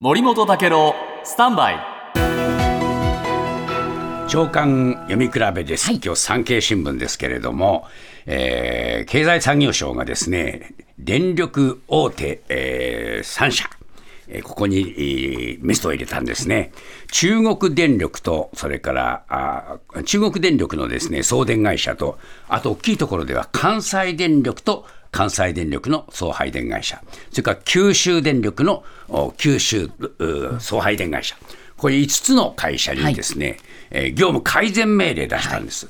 森本武郎スタンバイ。長官読み比べです、はい。今日産経新聞ですけれども、えー経済産業省がですね電力大手、え3社えーここに、えーメストを入れたんですね。中国電力と、それから、あー中国電力のですね、送電会社と、あと大きいところでは関西電力と関西電力の送配電会社、それから九州電力のお九州送配電会社、これ5つの会社にですね、えー業務改善命令出したんです。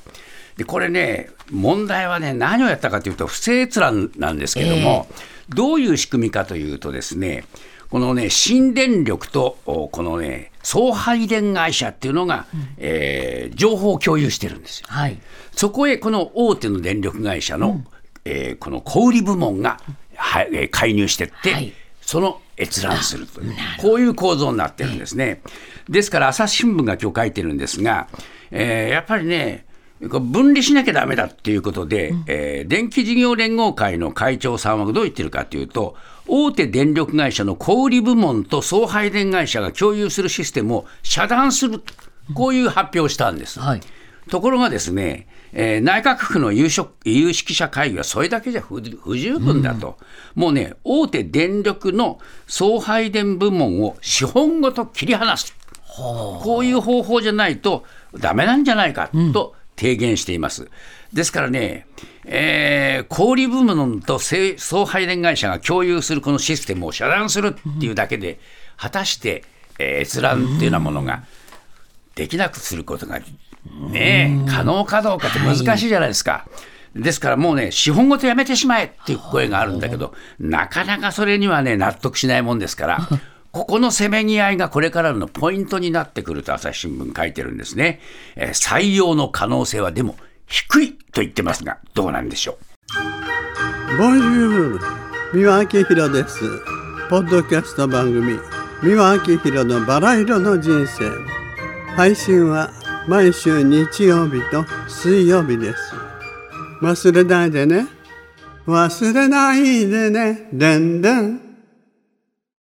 でこれね、問題はね、何をやったかというと、不正閲覧なんですけども、どういう仕組みかというとですね、このね、新電力と、おこのね、送配電会社っていうのが、えー情報を共有してるんですよ。はい。そこへこの大手の電力会社の、えーこの小売部門が、はえー介入してって、はいその閲覧するという、こういう構造になってるんですね。ですから、朝日新聞が今日書いてるんですが、えーやっぱりね、分離しなきゃだめだっていうことで、えー電気事業連合会の会長さんはどう言ってるかというと、大手電力会社の小売部門と送配電会社が共有するシステムを遮断する、こういう発表をしたんです。はい。ところがですね、えー内閣府の有識有識者会議はそれだけじゃ不不十分だと、もうね、大手電力の送配電部門を資本ごと切り離す、こういう方法じゃないとダメなんじゃないかと提言しています。ですからね、えー小売部門と送配電会社が共有するこのシステムを遮断するっていうだけで、果たして、えー閲覧っていうようなものができなくすることが、ね、可能かどうかって難しいじゃないですか。ですからもうね、資本ごとやめてしまえっていう声があるんだけど、なかなかそれにはね、納得しないもんですから、ここのせめぎ合いがこれからのポイントになってくると朝日新聞書いてるんですね。えー採用の可能性はでも低いと言ってますが、どうなんでしょう？ボンジュール三輪明宏です。ポッドキャスト番組三輪明宏のバラ色の人生。配信は毎週日曜日と水曜日です。忘れないでね。忘れないでね。でんでん。